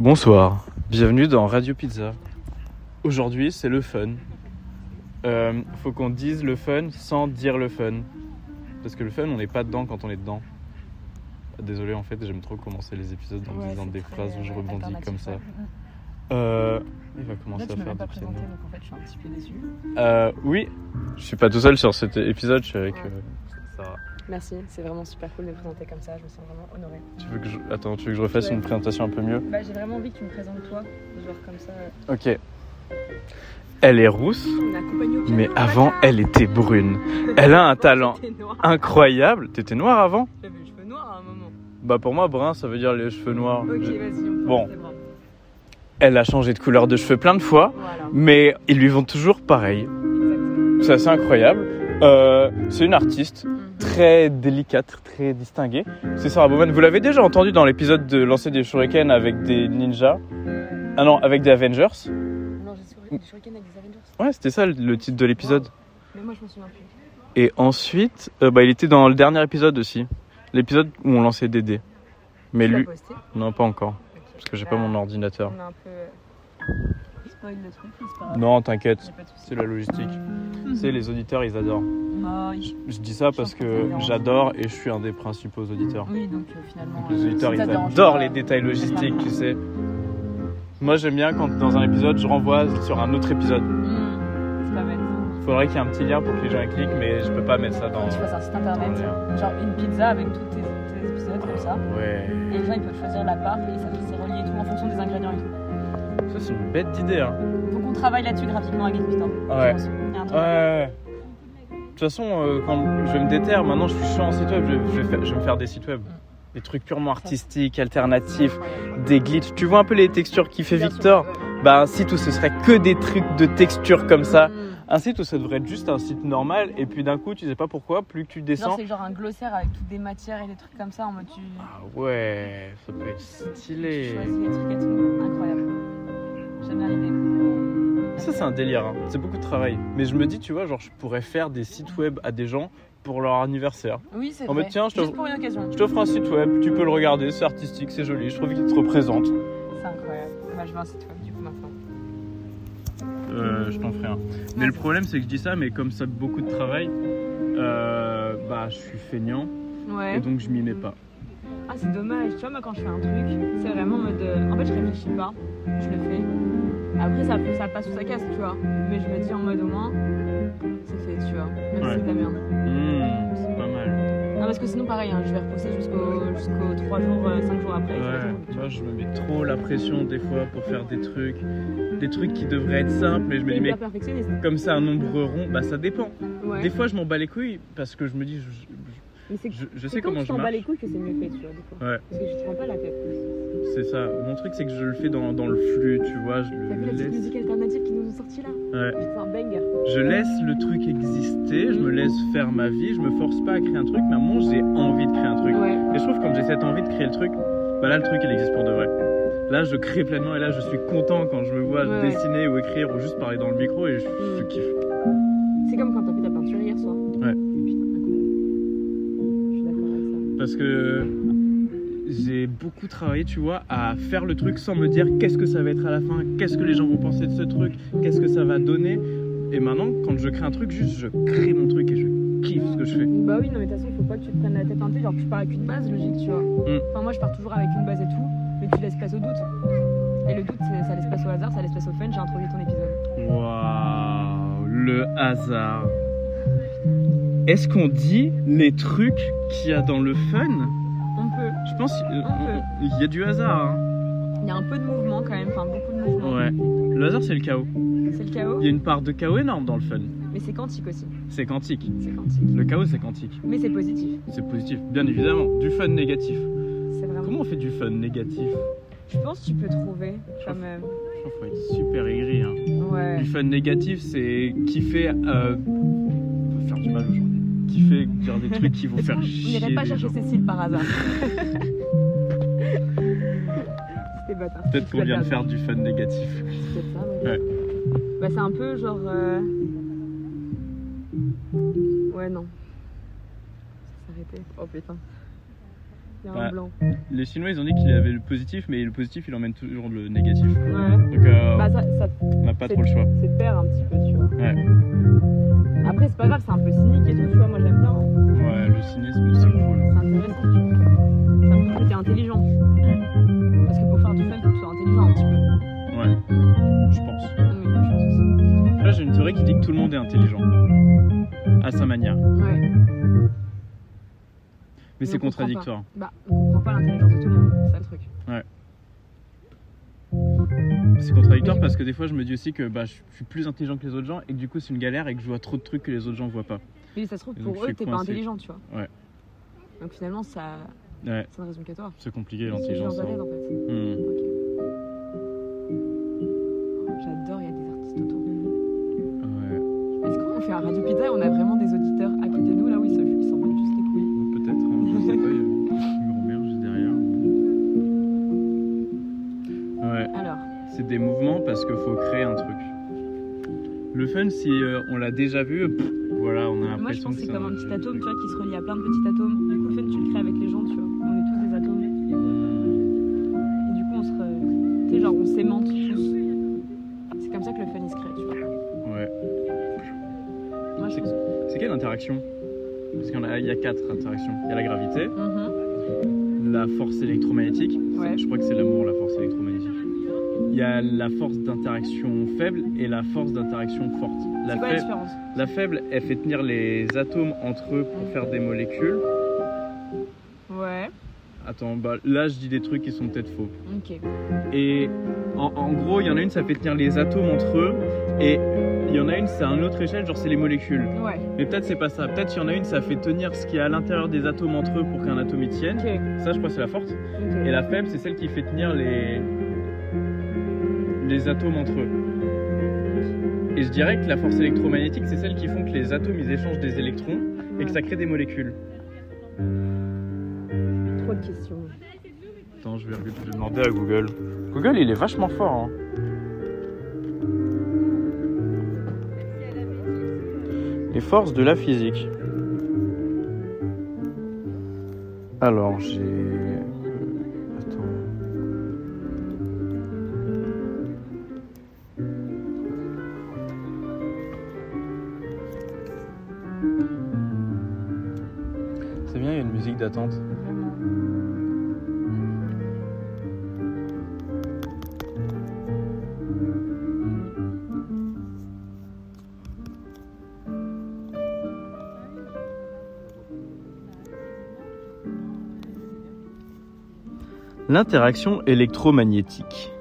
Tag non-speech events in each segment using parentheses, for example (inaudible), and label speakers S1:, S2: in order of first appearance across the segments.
S1: Bonsoir, bienvenue dans Radio Pizza. Aujourd'hui, c'est le fun. Euh, faut qu'on dise le fun sans dire le fun. Parce que le fun, on n'est pas dedans quand on est dedans. Désolé, en fait, j'aime trop commencer les épisodes en disant des phrases où je rebondis comme ça. Euh, il va commencer
S2: Là,
S1: à faire du piano.
S2: donc en fait, je suis un petit peu déçue.
S1: Euh, oui, je suis pas tout seul sur cet épisode, je suis avec
S2: Ouais.
S1: euh, Sarah.
S2: Merci, c'est vraiment super cool de me présenter comme ça, je me sens vraiment honorée.
S1: Tu veux que je... Attends, tu veux que je refasse
S2: Ouais.
S1: une présentation un peu mieux?
S2: Bah, j'ai vraiment envie que tu me présentes toi, genre comme ça. euh,
S1: Ok. Elle est rousse, mais avant, elle était brune. Elle a un talent incroyable. T'étais noire avant?
S2: J'avais les cheveux noirs à un moment.
S1: Bah pour moi, brun, ça veut dire les cheveux noirs.
S2: Ok, vas-y,
S1: Bon. Elle a changé de couleur de cheveux plein de fois,
S2: Voilà,
S1: mais ils lui vont toujours pareil. C'est assez incroyable. Euh, c'est une artiste. Très délicate, très distinguée. C'est Sarah Bowman. Vous l'avez déjà entendu dans l'épisode de lancer des shurikens avec des ninjas. Ah non, avec des Avengers.
S2: Non, des shurikens avec des Avengers.
S1: Ouais, c'était ça le titre de l'épisode.
S2: Mais moi, je me souviens plus.
S1: Et ensuite, euh, bah, il était dans le dernier épisode aussi. L'épisode où on lançait des dés. Mais
S2: Tu l'as
S1: lui,
S2: posté
S1: non, pas encore. Parce que j'ai pas mon ordinateur.
S2: On a un peu. Spoil le truc, c'est pas.
S1: Non, t'inquiète, c'est la logistique. (laughs) Tu sais, les auditeurs, ils adorent. Je dis ça parce que j'adore et je suis un des principaux auditeurs.
S2: Oui, donc euh, finalement.
S1: Les
S2: euh,
S1: auditeurs, ils
S2: te dérange
S1: adorent les détails
S2: c'est
S1: logistiques, tu sais. Moi, j'aime bien quand dans un épisode, je renvoie sur un autre épisode.
S2: Mmh, C'est pas bête.
S1: Faudrait qu'il y ait un petit lien pour que les gens cliquent, mais je peux pas mettre ça dans.
S2: Tu fasses un site internet, genre une pizza avec tous tes, tes épisodes comme ça.
S1: Ouais.
S2: Et les gens ils peuvent choisir la part et ça c'est relié et tout en fonction des ingrédients et tout.
S1: Ça, c'est une bête d'idée, hein.
S2: Faut qu'on travaille là-dessus graphiquement avec Putain.
S1: Ouais. Ouais, ouais, ouais. De toute façon, euh, quand je vais me déterre, maintenant je suis chaud en site web, je, je vais, faire- je vais me faire des sites web. Des trucs purement artistiques, alternatifs, des glitches. Tu vois un peu les textures qu'il fait Victor? Bah un site où ce serait que des trucs de texture comme ça.
S2: Mmh.
S1: Un site où ça devrait être juste un site normal et puis d'un coup tu sais pas pourquoi, plus que tu descends.
S2: c'est genre un glossaire avec toutes des matières et des trucs comme ça en mode tu,
S1: Ah ouais, ça peut être
S2: tu
S1: stylé.
S2: choisis les trucs et tout. Incroyable. J'aime bien l'idée.
S1: Ça c'est un délire, hein. c'est beaucoup de travail. Mais je me dis, tu vois, genre je pourrais faire des sites web à des gens pour leur anniversaire.
S2: Oui c'est
S1: En
S2: vrai.
S1: mode, tiens, je te-
S2: Juste pour une occasion.
S1: Je t'offre un site web, tu peux le regarder, c'est artistique, c'est joli, je trouve qu'il te représente.
S2: C'est incroyable. Moi je veux un site web du coup maintenant.
S1: Euh, je t'en ferai un. Mais le problème c'est que je dis ça, mais comme ça beaucoup de travail, euh, bah je suis feignant
S2: Ouais.
S1: et donc je m'y mets pas.
S2: Ah c'est dommage, tu vois moi quand je fais un truc, c'est vraiment en mode... euh, En fait je réfléchis pas, je le fais. Après ça, ça passe ou ça casse, tu vois. Mais je me dis en mode au moins, c'est fait, tu vois. Même si c'est de la merde.
S1: Mmh, c'est pas mal.
S2: Non parce que sinon pareil, hein, je vais repousser jusqu'au jusqu'au 3 jours, 5 jours après.
S1: Ouais, tu vois, je me mets trop la pression des fois pour faire des trucs, des trucs qui devraient être simples, mais je me dis, mais comme c'est un nombre rond, bah ça dépend.
S2: Ouais.
S1: Des fois je m'en bats les couilles parce que je me dis, je, je-
S2: Mais c'est
S1: je- je sais
S2: quand
S1: comment je marche.
S2: les couilles que c'est mieux fait, tu vois.
S1: Ouais.
S2: Parce que je te prends pas la tête.
S1: C'est ça. Mon truc c'est que je le fais dans, dans le flux, tu vois, je
S2: la
S1: le
S2: petite
S1: laisse.
S2: musique alternative qui nous ont sorti là
S1: Ouais.
S2: Un banger.
S1: Je laisse le truc exister, je me laisse faire ma vie, je me force pas à créer un truc, mais à un moment j'ai envie de créer un truc.
S2: Ouais.
S1: Et je trouve que quand j'ai cette envie de créer le truc, bah là le truc il existe pour de vrai. Là je crée pleinement et là je suis content quand je me vois
S2: Ouais,
S1: dessiner ou écrire ou juste parler dans le micro et je, je
S2: Mm.
S1: kiffe.
S2: C'est comme quand t'as fait ta peinture hier soir.
S1: Parce que j'ai beaucoup travaillé, tu vois, à faire le truc sans me dire qu'est-ce que ça va être à la fin, qu'est-ce que les gens vont penser de ce truc, qu'est-ce que ça va donner. Et maintenant, quand je crée un truc, juste je crée mon truc et je kiffe ce que je fais.
S2: Bah oui, non, mais de toute façon, faut pas que tu te prennes la tête un peu. Genre, tu pars avec une base logique, tu vois.
S1: Mm.
S2: Enfin, moi, je pars toujours avec une base et tout, mais tu laisses place au doute. Et le doute, c'est- ça laisse place au hasard, ça laisse place au fun. J'ai introduit ton épisode.
S1: Waouh, le hasard. Est-ce qu'on dit les trucs qu'il y a dans le fun?
S2: On peut.
S1: Je pense qu'il
S2: On
S1: y a du hasard. hein.
S2: Il y a un peu de mouvement quand même, enfin, beaucoup de mouvement.
S1: Ouais. Le hasard, c'est le chaos.
S2: C'est le chaos,
S1: Il y a une part de chaos énorme dans le fun.
S2: mais c'est quantique aussi.
S1: C'est quantique.
S2: C'est quantique.
S1: Le chaos, c'est quantique.
S2: Mais c'est positif.
S1: C'est positif, bien évidemment. Du fun négatif.
S2: C'est vraiment.
S1: Comment on fait du fun négatif?
S2: Je pense que tu peux trouver comme. euh,
S1: Je trouve qu'il faut être super aigri. Hein.
S2: Ouais.
S1: Du fun négatif, c'est kiffer. Euh... faire du mal aux gens. Kiffer dire des trucs qui vont faire chier.
S2: On n'irait pas chercher. Cécile par hasard. C'était bâtard.
S1: Peut-être qu'on vient de faire du fun négatif.
S2: C'est peut-être ça, ouais.
S1: Ouais.
S2: Bah, c'est un peu genre. euh, Ouais, non. Ça s'est arrêté. Oh putain. Il y a
S1: Bah,
S2: un blanc.
S1: Les Chinois, ils ont dit qu'il avait le positif, mais le positif, il emmène toujours le négatif.
S2: Ouais.
S1: Donc, euh,
S2: Bah, ça, ça
S1: on n'a pas
S2: c'est-
S1: trop le choix.
S2: c'est perd un petit peu, tu vois.
S1: Ouais.
S2: Après, c'est pas grave, c'est un peu cynique et tout, tu vois. Moi, j'aime bien.
S1: Ouais, le cynisme, c'est cool.
S2: C'est intéressant, tu vois. Ça montre que t'es intelligent. Parce que pour faire du fun, faut que tu sois intelligent un petit peu.
S1: Ouais, je pense.
S2: Oui, moi, je pense aussi.
S1: Là, j'ai une théorie qui dit que tout le monde est intelligent. À sa manière.
S2: Ouais.
S1: Mais c'est contradictoire.
S2: Bah, on comprend pas l'intelligence de tout le monde, c'est ça le truc.
S1: C'est contradictoire parce que des fois, je me dis aussi que bah, je suis plus intelligent que les autres gens et que du coup, c'est une galère et que je vois trop de trucs que les autres gens voient pas.
S2: Mais ça se trouve,
S1: Et
S2: pour eux, t'es pas intelligent, tu vois.
S1: Ouais.
S2: Donc finalement, ça,
S1: Ouais,
S2: ça ne résume qu'à toi.
S1: c'est compliqué
S2: C'est
S1: l'intelligence.
S2: de
S1: hein.
S2: en fait.
S1: Hmm.
S2: Ok. Oh, J'adore, il y a des artistes autour de nous.
S1: Ouais.
S2: Est-ce qu'on fait un radio pizza et on a vraiment des auditeurs à côté
S1: c'est des mouvements parce qu'il faut créer un truc. Le fun, si euh, on l'a déjà vu, pff, voilà, on a
S2: moi je
S1: l'impression
S2: pense
S1: que
S2: c'est comme un petit atome, tu vois, qui se relie à plein de petits atomes. Du coup, le fun, tu le crées avec les gens, tu vois. On est tous des atomes. Et du coup, on se. re- Tu sais, genre, on s'aimante tous. C'est comme ça que le fun il se crée, tu vois.
S1: Ouais.
S2: Moi je
S1: C'est-
S2: pense.
S1: C'est quelle interaction? Parce qu'il y, y a quatre interactions. Il y a la gravité,
S2: Mhm.
S1: la force électromagnétique.
S2: Ouais.
S1: Je crois que c'est l'amour, la force électromagnétique. Il y a la force d'interaction faible et la force d'interaction forte. La,
S2: C'est quoi la
S1: fai-
S2: différence
S1: la faible, elle fait tenir les atomes entre eux pour faire des molécules.
S2: Ouais,
S1: Attends, bah, là je dis des trucs qui sont peut-être faux.
S2: ok.
S1: Et en, en gros, il y en a une, ça fait tenir les atomes entre eux. Et il y en a une, c'est à une autre échelle, genre c'est les molécules.
S2: Ouais,
S1: Mais peut-être c'est pas ça. Peut-être il y en a une, ça fait tenir ce qui est à l'intérieur des atomes entre eux pour qu'un atome y tienne.
S2: ok.
S1: Ça, je crois, c'est la forte. Et la faible, c'est celle qui fait tenir les les atomes entre eux. Et je dirais que la force électromagnétique, c'est celle qui font que les atomes ils échangent des électrons et que ça crée des molécules.
S2: Trop de questions.
S1: Attends, je vais, je vais demander à Google. Google, il est vachement fort. hein. Les forces de la physique. Alors, j'ai. L'interaction électromagnétique.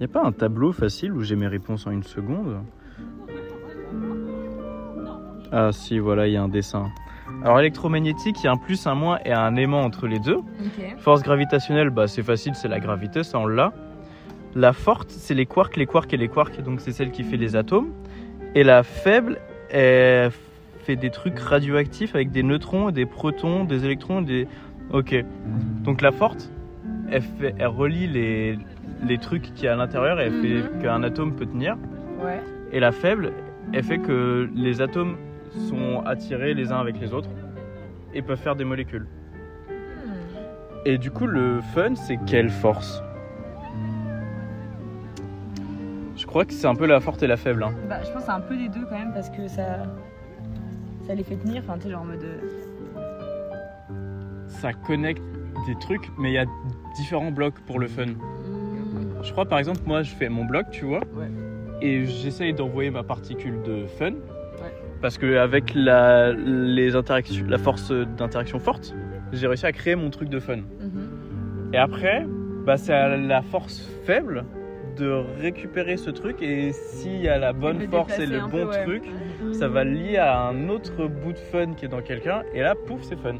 S1: Y a pas un tableau facile où j'ai mes réponses en une seconde? Ah si, voilà, il y a un dessin. Alors électromagnétique, il y a un plus, un moins et un aimant entre les deux. Force gravitationnelle, bah, c'est facile, c'est la gravité, ça on l'a. La forte, c'est les quarks, les quarks et les quarks, donc c'est celle qui fait les atomes. Et la faible, elle fait des trucs radioactifs avec des neutrons, des protons, des électrons, des... Ok. Donc la forte, elle, fait, elle relie les, les trucs qu'il y a à l'intérieur et elle fait
S2: Mhm.
S1: qu'un atome peut tenir.
S2: Ouais.
S1: Et la faible, elle fait que les atomes sont attirés les uns avec les autres et peuvent faire des molécules.
S2: Hmm.
S1: Et du coup, le fun, c'est quelle force? Je crois que c'est un peu la forte et la faible. hein.
S2: Bah, je pense que c'est un peu des deux quand même parce que ça. Ça les fait tenir, enfin, tu sais, genre en mode. euh,
S1: Ça connecte des trucs, mais il y a différents blocs pour le fun.
S2: hmm,
S1: Je crois par exemple, moi je fais mon bloc, tu vois,
S2: Ouais.
S1: et j'essaye d'envoyer ma particule de fun. Parce que avec la, les interactions, la force d'interaction forte, j'ai réussi à créer mon truc de fun.
S2: mhm.
S1: Et après, bah, c'est à la force faible de récupérer ce truc et s'il y a la bonne force et le bon
S2: peu, ouais.
S1: truc, ça va lier à un autre bout de fun qui est dans quelqu'un et là, pouf, c'est fun.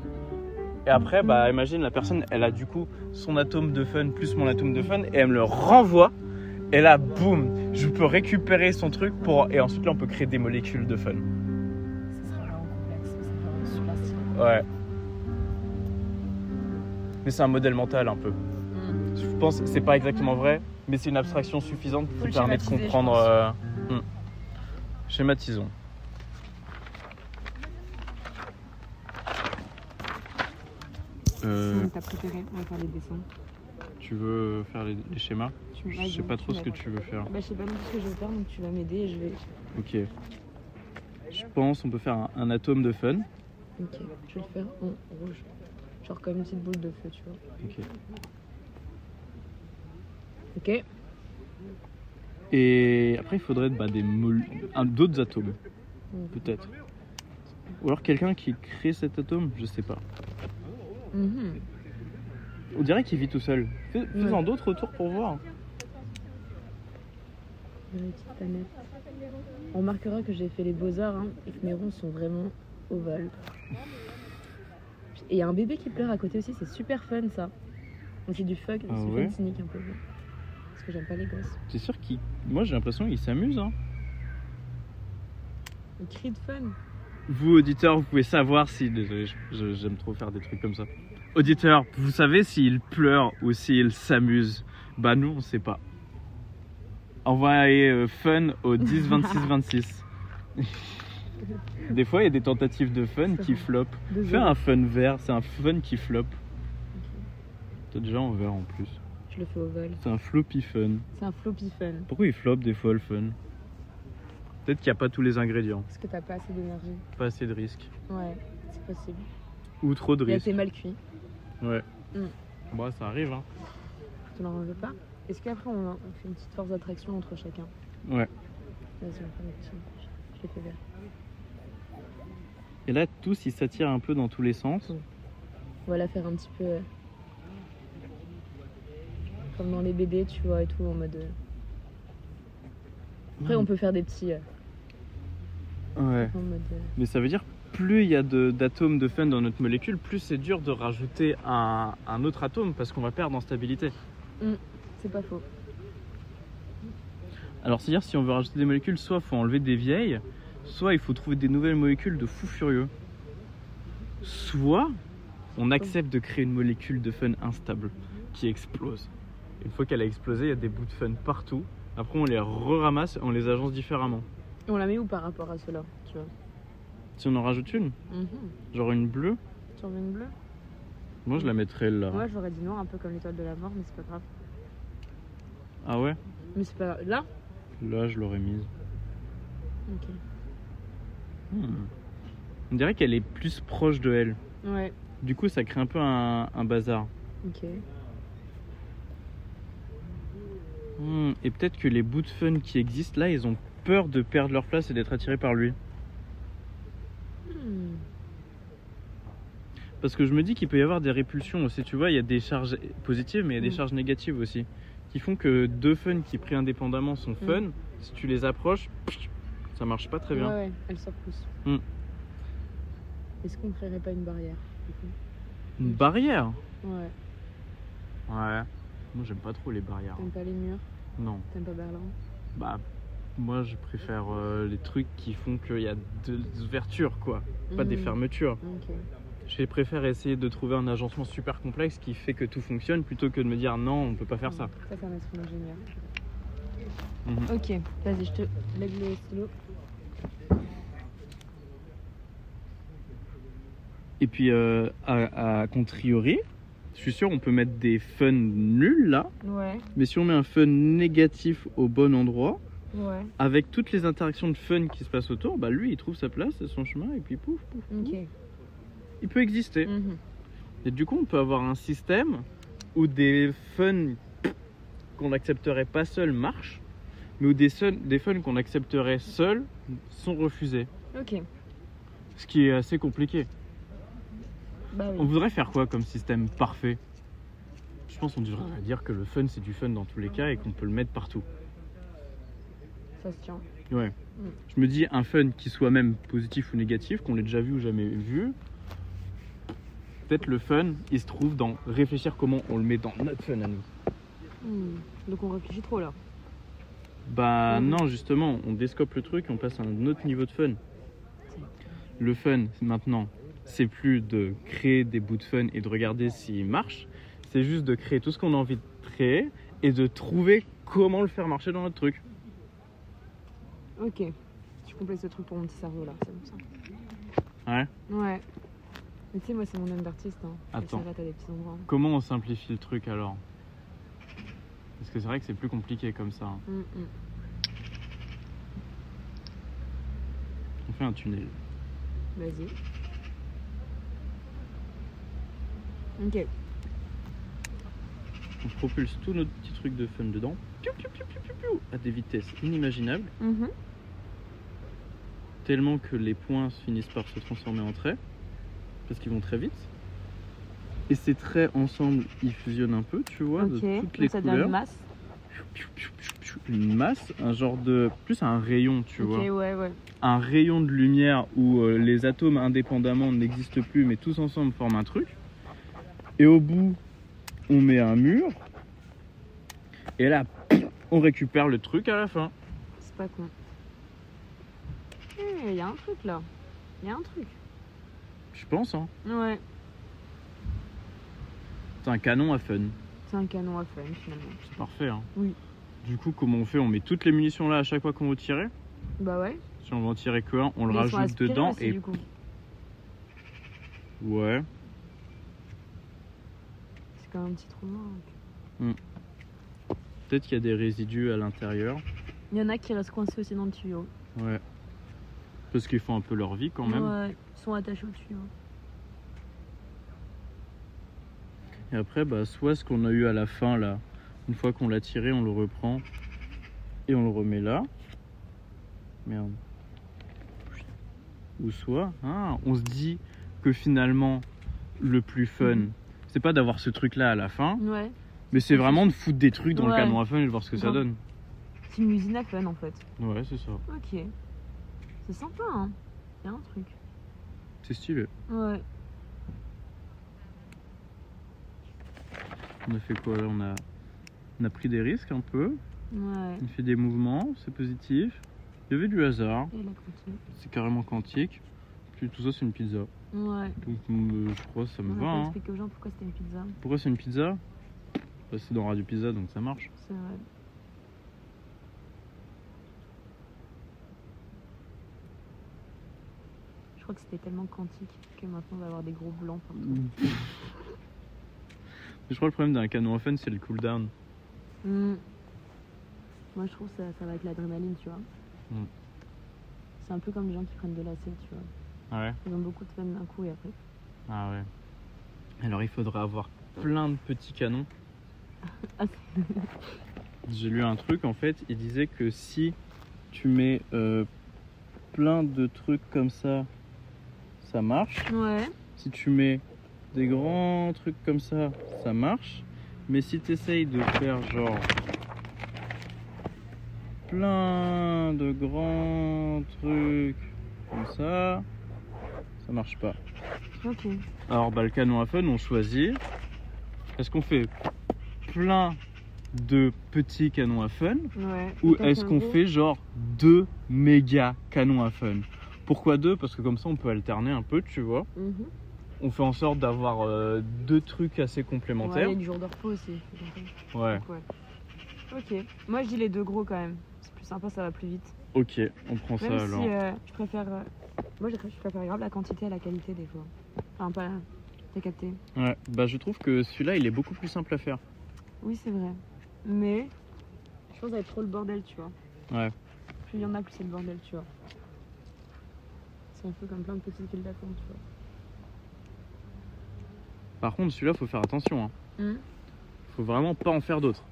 S1: Et après, bah, imagine la personne, elle a du coup son atome de fun plus mon atome de fun et elle me le renvoie. Et là, boum, je peux récupérer son truc pour et ensuite là, on peut créer des molécules de fun. Ouais. Mais c'est un modèle mental un peu. Je pense que c'est pas exactement vrai, mais c'est une abstraction suffisante qui permet de comprendre. euh, hmm. Schématisons. Euh,
S2: t'as préféré On va faire les dessins.
S1: tu veux faire les, les schémas?
S2: Tu-
S1: Je sais pas trop ce que tu veux faire.
S2: Bah, je sais pas non plus ce que je vais faire, donc tu vas m'aider et je vais.
S1: Ok. Je pense on peut faire un, un atome de fun.
S2: Ok, je vais le faire en rouge. Genre comme une petite boule de feu, tu vois.
S1: Ok.
S2: Ok.
S1: Et après, il faudrait bah, des mol- un- d'autres atomes,
S2: Mhm.
S1: peut-être. Ou alors quelqu'un qui crée cet atome, je sais pas.
S2: Mhm.
S1: On dirait qu'il vit tout seul. Fais- Fais-en
S2: Ouais.
S1: d'autres autour pour voir.
S2: Une petite planète. On remarquera que j'ai fait les beaux-arts hein, et que mes ronds sont vraiment ovales. Et il y a un bébé qui pleure à côté aussi, c'est super fun ça. Donc, C'est du c'est
S1: Ah
S2: du
S1: ouais
S2: cynique un peu. Parce que j'aime pas les gosses.
S1: C'est sûr qu'il. Moi, j'ai l'impression qu'il s'amuse. Hein.
S2: Un cri de fun.
S1: Vous, auditeurs, vous pouvez savoir si. Désolé, j'aime trop faire des trucs comme ça. Auditeurs, vous savez s'il pleure ou s'il s'amuse? Bah, nous, on sait pas. Envoyez euh, fun au 10 26 26. Des fois, il y a des tentatives de fun qui flopent. Fais un fun vert, c'est un fun qui flop. T'as déjà en vert en plus.
S2: Je le fais ovale.
S1: C'est un floppy fun.
S2: C'est un floppy fun.
S1: Pourquoi il flop des fois le fun? Peut-être qu'il n'y a pas tous les ingrédients.
S2: Parce que t'as pas assez d'énergie.
S1: Pas assez de risques.
S2: Ouais, c'est possible.
S1: Ou trop de
S2: Il a
S1: risques.
S2: été mal cuit.
S1: Ouais.
S2: Mm.
S1: Bon, ça arrive, hein.
S2: Tu n'en veux pas Est-ce qu'après on, on fait une petite force d'attraction entre chacun?
S1: Ouais.
S2: Vas-y, on fait petit. Je l'ai fait vert.
S1: Et là, tous, ils s'attirent un peu dans tous les sens.
S2: On va la faire un petit peu. euh, Comme dans les BD, tu vois, et tout, en mode. euh, Après, on peut faire des petits. euh,
S1: Ouais.
S2: En mode.
S1: Mais ça veut dire, plus il y a de- d'atomes de fun dans notre molécule, plus c'est dur de rajouter un, un autre atome parce qu'on va perdre en stabilité.
S2: C'est pas faux.
S1: Alors, c'est-à-dire, si on veut rajouter des molécules, soit il faut enlever des vieilles, soit il faut trouver des nouvelles molécules de fou furieux. Soit on accepte de créer une molécule de fun instable qui explose. Une fois qu'elle a explosé, il y a des bouts de fun partout. Après, on les re-ramasse et on les agence différemment.
S2: Et on la met où par rapport à cela Tu vois?
S1: Si on en rajoute une,
S2: Mhm.
S1: genre une bleue,
S2: Tu en veux une bleue?
S1: Moi je la mettrais là.
S2: Moi, j'aurais dit noir, un peu comme l'étoile de la mort, mais c'est pas grave.
S1: Ah ouais?
S2: Mais c'est pas. Là?
S1: Là, je l'aurais mise.
S2: Ok.
S1: Hmm. On dirait qu'elle est plus proche de elle.
S2: Ouais,
S1: Du coup, ça crée un peu un, un bazar.
S2: ok.
S1: Hmm, Et peut-être que les bouts de fun qui existent là, ils ont peur de perdre leur place et d'être attirés par lui.
S2: Hmm.
S1: Parce que je me dis qu'il peut y avoir des répulsions aussi. Tu vois, il y a des charges positives, mais il y a des charges négatives aussi. Qui font que deux fun qui pris indépendamment sont fun. Si tu les approches, ça marche pas très bien.
S2: Ouais, ouais, elle se repousse.
S1: Hmm.
S2: Est-ce qu'on créerait pas une barrière du coup?
S1: Une barrière?
S2: Ouais,
S1: Ouais. Moi, j'aime pas trop les barrières.
S2: t'aimes pas les murs,
S1: Non.
S2: t'aimes pas Berlin?
S1: Bah, moi, je préfère euh, les trucs qui font qu'il y a deux ouvertures, quoi. Pas des
S2: Hmm.
S1: fermetures.
S2: Ok.
S1: Je préfère essayer de trouver un agencement super complexe qui fait que tout fonctionne plutôt que de me dire non, on peut pas faire ça.
S2: Ça, c'est un esprit d'ingénieur.
S1: Mhm.
S2: Ok, vas-y, je te lève le stylo.
S1: Et puis, euh, à, à je suis sûr on peut mettre des fun nuls là,
S2: Ouais,
S1: mais si on met un fun négatif au bon endroit,
S2: ouais.
S1: avec toutes les interactions de fun qui se passent autour, bah lui il trouve sa place, son chemin, et puis pouf, pouf, pouf. Il peut exister.
S2: Mhm.
S1: Et du coup, on peut avoir un système où des fun qu'on n'accepterait pas seul marchent, mais où des, des fun qu'on accepterait seul sont refusés.
S2: Ok.
S1: Ce qui est assez compliqué.
S2: Bah
S1: On voudrait faire quoi comme système parfait? Je pense qu'on devrait dire que le fun c'est du fun dans tous les cas et qu'on peut le mettre partout.
S2: Ça se tient.
S1: Ouais. Je me dis un fun qui soit même positif ou négatif, qu'on l'ait déjà vu ou jamais vu. Peut-être le fun, il se trouve dans réfléchir comment on le met dans notre fun à nous.
S2: Hmm. Donc on réfléchit trop là.
S1: Bah
S2: Mhm.
S1: non, justement, on descope le truc et on passe à un autre niveau de fun. Le fun, maintenant, c'est plus de créer des bouts de fun et de regarder s'ils marchent. C'est juste de créer tout ce qu'on a envie de créer et de trouver comment le faire marcher dans notre truc.
S2: Ok. Tu complètes ce truc pour mon petit cerveau là, c'est bon ça.
S1: Ouais.
S2: Ouais. Mais tu sais, moi, c'est mon âme d'artiste. Hein.
S1: Attends.
S2: s'arrête à des petits endroits.
S1: Comment on simplifie le truc alors? Parce que c'est vrai que c'est plus compliqué comme ça. hein.
S2: Hum, hum.
S1: On fait un tunnel.
S2: Vas-y. Ok.
S1: On propulse tous nos petits trucs de fun dedans. Piou, piou, piou, piou, piou, piou, à des vitesses inimaginables.
S2: Mhm.
S1: Tellement que les points finissent par se transformer en traits. Parce qu'ils vont très vite. Et ces traits ensemble, ils fusionnent un peu, tu vois, de
S2: Ok.
S1: toutes
S2: Donc
S1: les
S2: ça devient
S1: couleurs.
S2: une masse.
S1: Une masse, un genre de. Plus un rayon, tu
S2: ok,
S1: vois.
S2: ouais, ouais.
S1: un rayon de lumière où euh, les atomes indépendamment n'existent plus, mais tous ensemble forment un truc. Et au bout, on met un mur. Et là, (coughs) on récupère le truc à la fin.
S2: C'est pas con. Il y a un truc là. Il y a un truc.
S1: Je pense, hein.
S2: Ouais.
S1: C'est un canon à fun.
S2: C'est un canon à fun finalement.
S1: C'est parfait, hein.
S2: Oui.
S1: Du coup, comment on fait? On met toutes les munitions là à chaque fois qu'on veut tirer?
S2: Bah ouais.
S1: Si on veut en tirer que un, on le
S2: Mais
S1: rajoute dedans et
S2: du coup.
S1: ouais.
S2: C'est quand même un petit trou noir. donc.
S1: Peut-être qu'il y a des résidus à l'intérieur.
S2: Il y en a qui restent coincés aussi dans le tuyau.
S1: Ouais. Parce qu'ils font un peu leur vie quand même.
S2: Ouais. Ils sont attachés au tuyau.
S1: Et après, bah, soit ce qu'on a eu à la fin, là, une fois qu'on l'a tiré, on le reprend et on le remet là. Merde. Ou soit, ah, on se dit que finalement, le plus fun,
S2: Mhm.
S1: C'est pas d'avoir ce truc-là à la fin,
S2: Ouais.
S1: mais c'est vraiment de foutre des trucs dans le
S2: Ouais.
S1: canon à fun et de voir ce que ça donne.
S2: C'est une usine à fun en fait.
S1: Ouais, c'est ça.
S2: Ok. C'est sympa hein. Il y a un truc.
S1: C'est stylé.
S2: Ouais.
S1: On a fait quoi? Là on a, on a pris des risques un peu,
S2: Ouais.
S1: on a fait des mouvements, c'est positif. Il y avait du hasard,
S2: Et la continue.
S1: c'est carrément quantique. Puis tout ça, c'est une pizza.
S2: Ouais.
S1: Donc euh, je crois que ça me
S2: On
S1: va. hein.
S2: expliqué aux gens pourquoi c'était une pizza.
S1: Pourquoi c'est une pizza? Bah, C'est dans Radio Pizza donc ça marche.
S2: C'est vrai. Je crois que c'était tellement quantique que maintenant on va avoir des gros blancs (laughs)
S1: je crois que le problème d'un canon à fun c'est le cooldown.
S2: Hmm. Moi je trouve que ça, ça va avec l'adrénaline, tu vois.
S1: Mm.
S2: C'est un peu comme les gens qui prennent de l'acide, tu vois.
S1: Ah ouais
S2: Ils ont beaucoup de fun d'un coup et après.
S1: Ah ouais. Alors il faudra avoir plein de petits canons. (laughs)
S2: Ah,
S1: J'ai lu un truc en fait, il disait que si tu mets euh, plein de trucs comme ça, ça marche.
S2: Ouais.
S1: Si tu mets des grands trucs comme ça, ça marche. Mais si tu essayes de faire genre plein de grands trucs comme ça, ça marche pas.
S2: Ok.
S1: Alors bah, le canon à fun, on choisit. Est-ce qu'on fait plein de petits canons à fun
S2: Ouais.
S1: ou est-ce qu'on fait genre deux méga canons à fun Pourquoi deux? Parce que comme ça on peut alterner un peu, tu vois.
S2: Mhm.
S1: On fait en sorte d'avoir euh, deux trucs assez
S2: Ouais,
S1: complémentaires.
S2: y a du jour de repos aussi.
S1: Ouais,
S2: Donc, ouais. Ok. Moi je dis les deux gros quand même. C'est plus sympa, ça va plus vite.
S1: ok, on prend ça alors.
S2: euh, je préfère. euh, Moi je je préfère grave la quantité à la qualité des fois. Enfin pas. T'as capté
S1: Ouais, bah je trouve que celui-là il est beaucoup plus simple à faire.
S2: Oui c'est vrai. Mais je pense que ça va être trop le bordel, tu vois.
S1: Ouais.
S2: Plus il y en a, plus c'est le bordel, tu vois. C'est un peu comme plein de petites villes d'attente, tu vois.
S1: Par contre celui-là faut faire attention. Hein.
S2: Hmm.
S1: Faut vraiment pas en faire d'autres.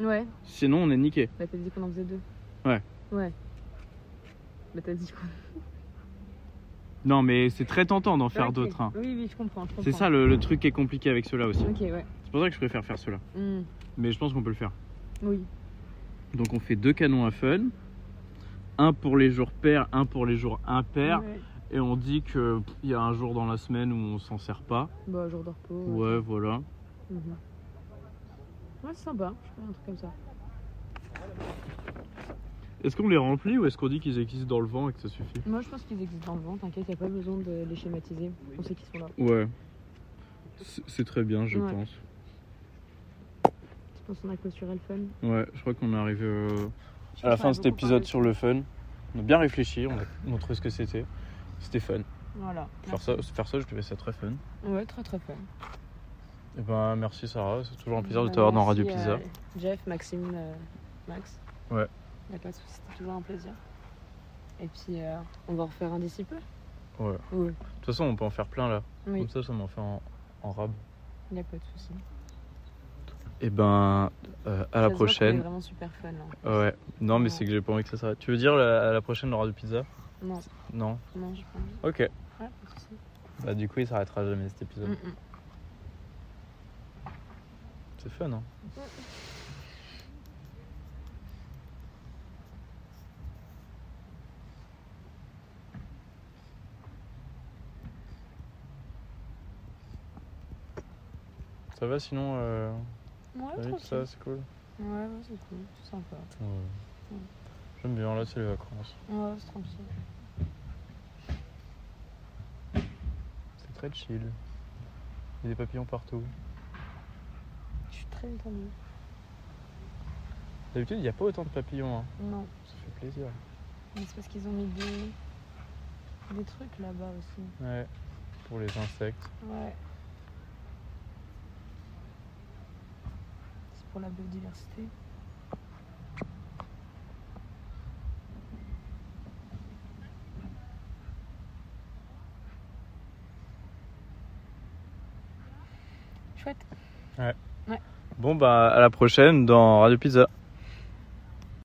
S2: Ouais.
S1: Sinon on est niqué.
S2: Bah t'as dit qu'on en faisait deux.
S1: Ouais.
S2: Ouais. Bah t'as dit quoi
S1: Non mais c'est très tentant d'en faire d'autres. hein.
S2: Oui, oui, je comprends. je
S1: C'est
S2: comprends.
S1: ça le, le truc qui est compliqué avec ceux-là aussi.
S2: Ok, ouais.
S1: C'est pour ça que je préfère faire ceux-là.
S2: Hmm.
S1: Mais je pense qu'on peut le faire.
S2: Oui.
S1: Donc on fait deux canons à fun. Un pour les jours pairs, un pour les jours impairs.
S2: Ouais.
S1: Et on dit qu'il y a un jour dans la semaine où on s'en sert pas.
S2: Bah, jour de repos.
S1: Ouais, voilà.
S2: Mhm. Ouais, c'est sympa. Je ferais un truc comme ça.
S1: Est-ce qu'on les remplit ou est-ce qu'on dit qu'ils existent dans le vent et que ça suffit?
S2: Moi, je pense qu'ils existent dans le vent. T'inquiète, y a pas besoin de les schématiser. On sait qu'ils sont là.
S1: Ouais. C'est très bien, je
S2: Ouais.
S1: pense.
S2: Tu penses qu'on a clôturé le fun
S1: Ouais, je crois qu'on est arrivé euh, à la fin de cet épisode
S2: parlé.
S1: sur le fun. On a bien réfléchi, on a montré ce que c'était. C'était fun.
S2: Voilà.
S1: Faire ça, faire ça, je trouvais ça très fun.
S2: Ouais, très très fun.
S1: Et ben merci Sarah, c'est toujours un plaisir de
S2: Bah,
S1: t'avoir dans Radio Pizza.
S2: euh, Jeff, Maxime, euh, Max.
S1: Ouais.
S2: Y a pas de souci, c'était toujours un plaisir. Et puis, euh, on va en refaire un d'ici peu?
S1: Ouais.
S2: Oui.
S1: De toute façon, on peut en faire plein là.
S2: Oui,
S1: Comme ça, ça m'en fait en, en rab.
S2: y a pas de souci.
S1: Et ben euh, à la
S2: Ça est
S1: prochaine.
S2: vraiment super fun là. plus.
S1: Ouais. Non, mais
S2: Ouais.
S1: c'est que j'ai pas envie que ça s'arrête. Tu veux dire la- à la prochaine le Radio Pizza?
S2: Non,
S1: Non.
S2: non, j'ai pas envie.
S1: Ok.
S2: Ouais, pas de souci.
S1: Bah du coup, il s'arrêtera jamais cet épisode.
S2: Mm, mm.
S1: C'est fun, hein Ça va sinon euh,
S2: Ouais,
S1: ça, c'est cool.
S2: Ouais, ouais, c'est cool, c'est sympa.
S1: Ouais. J'aime bien, là c'est les vacances.
S2: Ouais, c'est tranquille.
S1: C'est très chill. Il y a des papillons partout.
S2: Je suis très détendue.
S1: D'habitude, il n'y a pas autant de papillons. hein.
S2: Non,
S1: Ça fait plaisir.
S2: mais c'est parce qu'ils ont mis des, des trucs là-bas aussi.
S1: Ouais. Pour les insectes.
S2: Ouais. Pour la biodiversité. Chouette.
S1: Bon, bah à la prochaine dans Radio Pizza.